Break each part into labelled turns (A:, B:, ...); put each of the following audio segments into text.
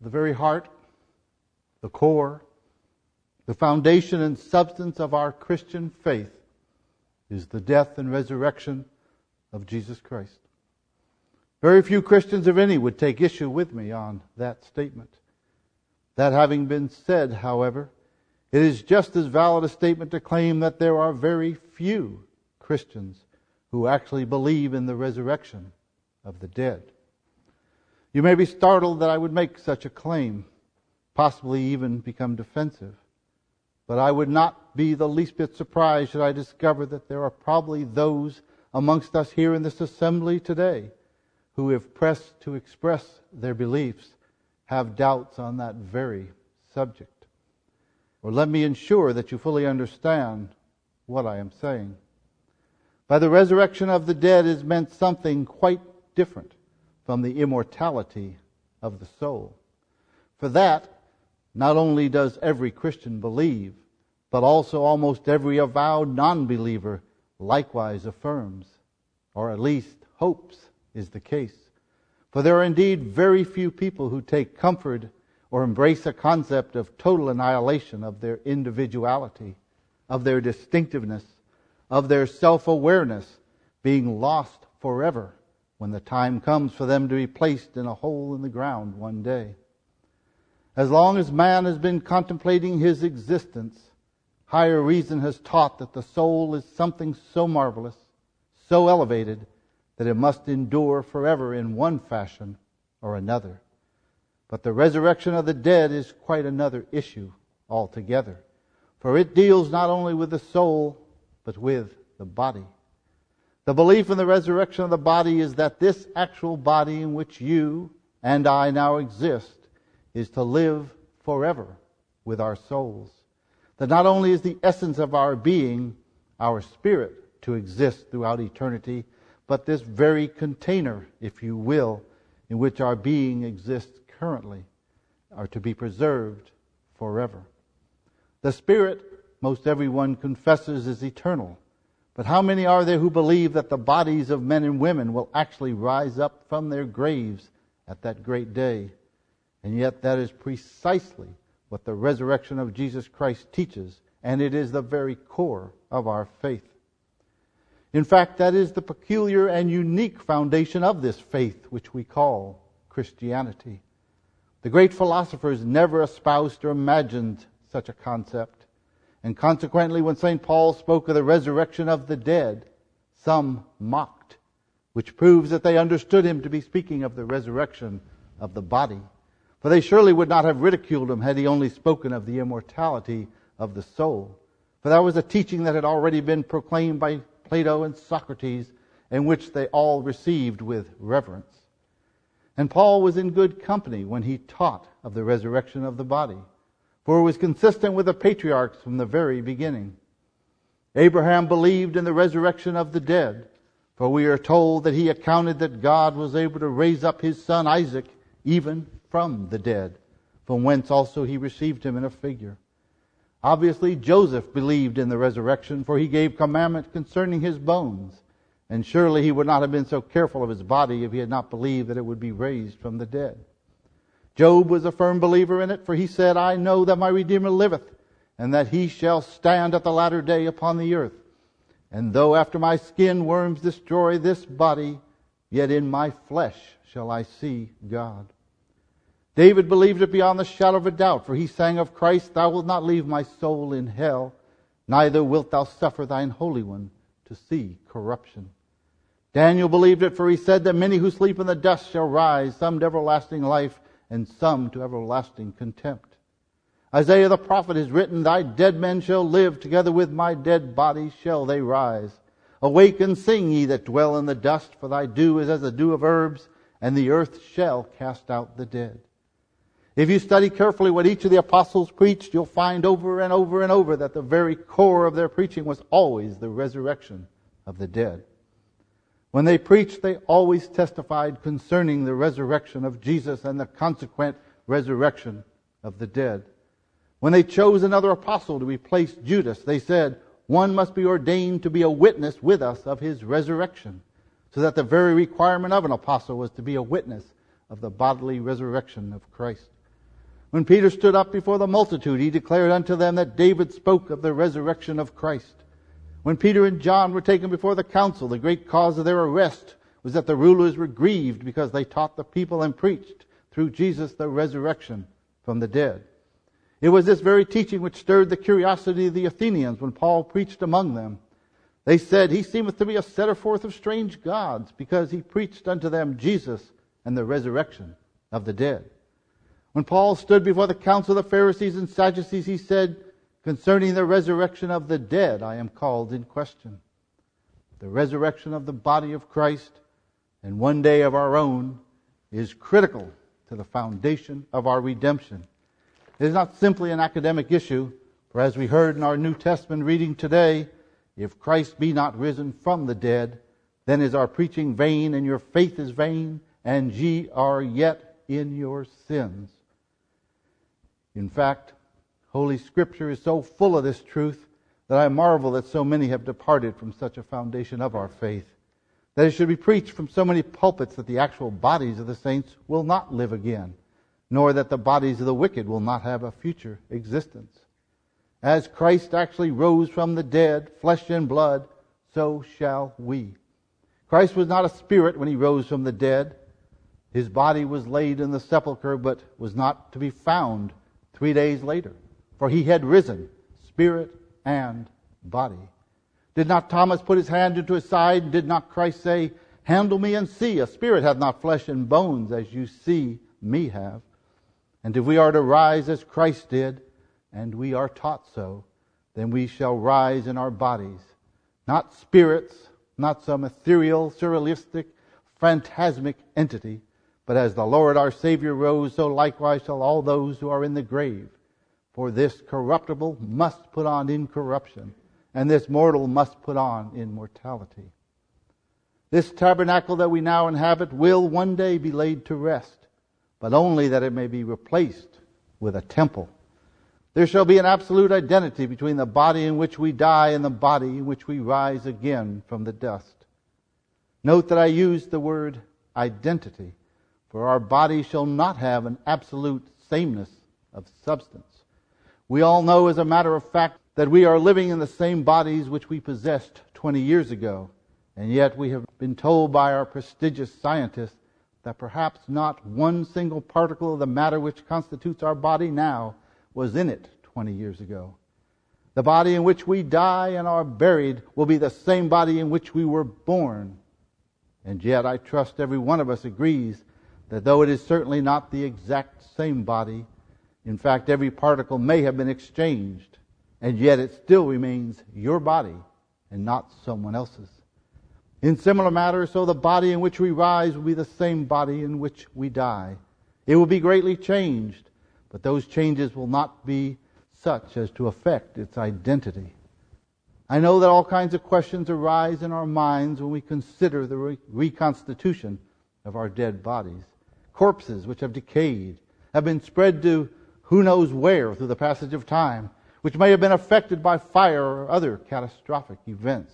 A: the very heart, the core, the foundation and substance of our Christian faith is the death and resurrection of Jesus Christ. Very few Christians, if any, would take issue with me on that statement. That having been said, however, it is just as valid a statement to claim that there are very few Christians who actually believe in the resurrection of the dead. You may be startled that I would make such a claim, possibly even become defensive. But I would not be the least bit surprised should I discover that there are probably those amongst us here in this assembly today who, if pressed to express their beliefs, have doubts on that very subject. Or let me ensure that you fully understand what I am saying. By the resurrection of the dead is meant something quite different from the immortality of the soul. For that, not only does every Christian believe, but also almost every avowed non-believer likewise affirms, or at least hopes is the case. For there are indeed very few people who take comfort or embrace a concept of total annihilation of their individuality, of their distinctiveness, of their self-awareness being lost forever when the time comes for them to be placed in a hole in the ground one day. As long as man has been contemplating his existence, higher reason has taught that the soul is something so marvelous, so elevated, that it must endure forever in one fashion or another. But the resurrection of the dead is quite another issue altogether. For it deals not only with the soul, but with the body. The belief in the resurrection of the body is that this actual body in which you and I now exist is to live forever with our souls. That not only is the essence of our being, our spirit, to exist throughout eternity, but this very container, if you will, in which our being exists currently, are to be preserved forever. The spirit, most everyone confesses, is eternal. But how many are there who believe that the bodies of men and women will actually rise up from their graves at that great day? And yet that is precisely what the resurrection of Jesus Christ teaches, and it is the very core of our faith. In fact, that is the peculiar and unique foundation of this faith which we call Christianity. The great philosophers never espoused or imagined such a concept. And consequently, when St. Paul spoke of the resurrection of the dead, some mocked, which proves that they understood him to be speaking of the resurrection of the body. For they surely would not have ridiculed him had he only spoken of the immortality of the soul. For that was a teaching that had already been proclaimed by Plato and Socrates, and which they all received with reverence. And Paul was in good company when he taught of the resurrection of the body, for it was consistent with the patriarchs from the very beginning. Abraham believed in the resurrection of the dead, for we are told that he accounted that God was able to raise up his son Isaac even from the dead, from whence also he received him in a figure. Obviously, Joseph believed in the resurrection, for he gave commandment concerning his bones. And surely he would not have been so careful of his body if he had not believed that it would be raised from the dead. Job was a firm believer in it, for he said, I know that my Redeemer liveth, and that he shall stand at the latter day upon the earth. And though after my skin worms destroy this body, yet in my flesh shall I see God. David believed it beyond the shadow of a doubt, for he sang of Christ, Thou wilt not leave my soul in hell, neither wilt thou suffer thine Holy One to see corruption. Daniel believed it, for he said that many who sleep in the dust shall rise, some to everlasting life, and some to everlasting contempt. Isaiah the prophet has written, Thy dead men shall live, together with my dead bodies shall they rise. Awake and sing, ye that dwell in the dust, for thy dew is as the dew of herbs, and the earth shall cast out the dead. If you study carefully what each of the apostles preached, you'll find over and over and over that the very core of their preaching was always the resurrection of the dead. When they preached, they always testified concerning the resurrection of Jesus and the consequent resurrection of the dead. When they chose another apostle to replace Judas, they said, one must be ordained to be a witness with us of his resurrection. So that the very requirement of an apostle was to be a witness of the bodily resurrection of Christ. When Peter stood up before the multitude, he declared unto them that David spoke of the resurrection of Christ. When Peter and John were taken before the council, the great cause of their arrest was that the rulers were grieved because they taught the people and preached through Jesus the resurrection from the dead. It was this very teaching which stirred the curiosity of the Athenians when Paul preached among them. They said, He seemeth to be a setter forth of strange gods, because he preached unto them Jesus and the resurrection of the dead. When Paul stood before the council of the Pharisees and Sadducees, he said, Concerning the resurrection of the dead, I am called in question. The resurrection of the body of Christ and one day of our own is critical to the foundation of our redemption. It is not simply an academic issue, for as we heard in our New Testament reading today, if Christ be not risen from the dead, then is our preaching vain, and your faith is vain, and ye are yet in your sins. In fact, Holy Scripture is so full of this truth that I marvel that so many have departed from such a foundation of our faith. That it should be preached from so many pulpits that the actual bodies of the saints will not live again, nor that the bodies of the wicked will not have a future existence. As Christ actually rose from the dead, flesh and blood, so shall we. Christ was not a spirit when he rose from the dead. His body was laid in the sepulchre, but was not to be found three days later, for he had risen, spirit and body. Did not Thomas put his hand into his side, did not Christ say, Handle me and see, a spirit hath not flesh and bones as you see me have? And if we are to rise as Christ did, and we are taught so, then we shall rise in our bodies, not spirits, not some ethereal, surrealistic, phantasmic entity, but as the Lord our Savior rose, so likewise shall all those who are in the grave. For this corruptible must put on incorruption, and this mortal must put on immortality. This tabernacle that we now inhabit will one day be laid to rest, but only that it may be replaced with a temple there shall be an absolute identity between the body in which we die and the body in which we rise again from the dust. Note that I use the word identity, for our body shall not have an absolute sameness of substance. We all know as a matter of fact that we are living in the same bodies which we possessed 20 years ago, and yet we have been told by our prestigious scientists that perhaps not one single particle of the matter which constitutes our body now was in it 20 years ago. The body in which we die and are buried will be the same body in which we were born. And yet I trust every one of us agrees that though it is certainly not the exact same body, in fact every particle may have been exchanged, and yet it still remains your body and not someone else's. In similar matter, so the body in which we rise will be the same body in which we die. It will be greatly changed, but those changes will not be such as to affect its identity. I know that all kinds of questions arise in our minds when we consider the re- reconstitution of our dead bodies. Corpses which have decayed have been spread to who knows where through the passage of time, which may have been affected by fire or other catastrophic events.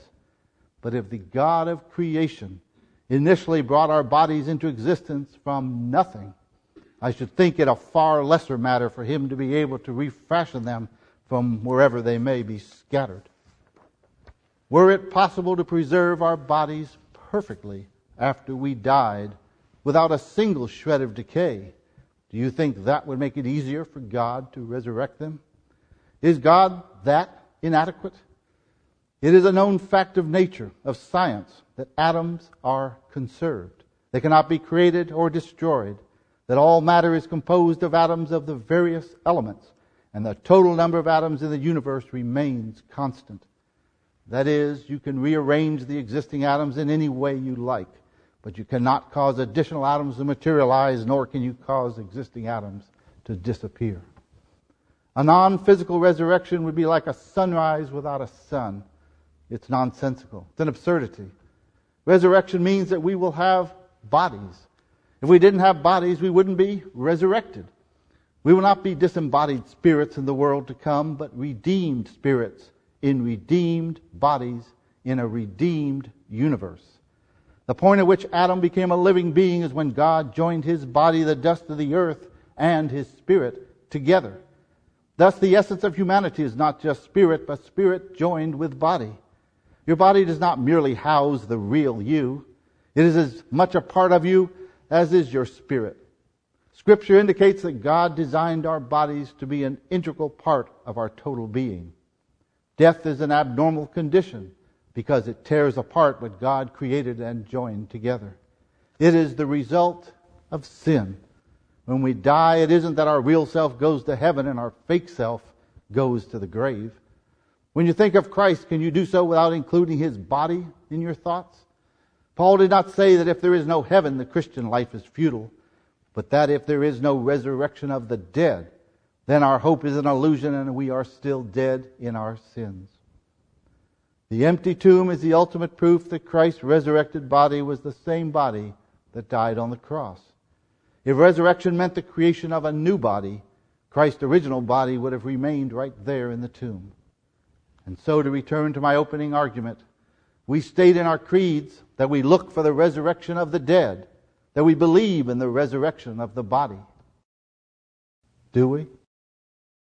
A: But if the God of creation initially brought our bodies into existence from nothing, I should think it a far lesser matter for him to be able to refashion them from wherever they may be scattered. Were it possible to preserve our bodies perfectly after we died without a single shred of decay, do you think that would make it easier for God to resurrect them? Is God that inadequate? It is a known fact of nature, of science, that atoms are conserved. They cannot be created or destroyed that all matter is composed of atoms of the various elements, and the total number of atoms in the universe remains constant. That is, you can rearrange the existing atoms in any way you like, but you cannot cause additional atoms to materialize, nor can you cause existing atoms to disappear. A non-physical resurrection would be like a sunrise without a sun. It's nonsensical. It's an absurdity. Resurrection means that we will have bodies. If we didn't have bodies, we wouldn't be resurrected. We will not be disembodied spirits in the world to come, but redeemed spirits in redeemed bodies in a redeemed universe. The point at which Adam became a living being is when God joined his body, the dust of the earth, and his spirit together. Thus, the essence of humanity is not just spirit, but spirit joined with body. Your body does not merely house the real you. It is as much a part of you as is your spirit. Scripture indicates that God designed our bodies to be an integral part of our total being. Death is an abnormal condition because it tears apart what God created and joined together. It is the result of sin. When we die, it isn't that our real self goes to heaven and our fake self goes to the grave. When you think of Christ, can you do so without including his body in your thoughts? Paul did not say that if there is no heaven, the Christian life is futile, but that if there is no resurrection of the dead, then our hope is an illusion and we are still dead in our sins. The empty tomb is the ultimate proof that Christ's resurrected body was the same body that died on the cross. If resurrection meant the creation of a new body, Christ's original body would have remained right there in the tomb. And so to return to my opening argument, we state in our creeds that we look for the resurrection of the dead, that we believe in the resurrection of the body. Do we?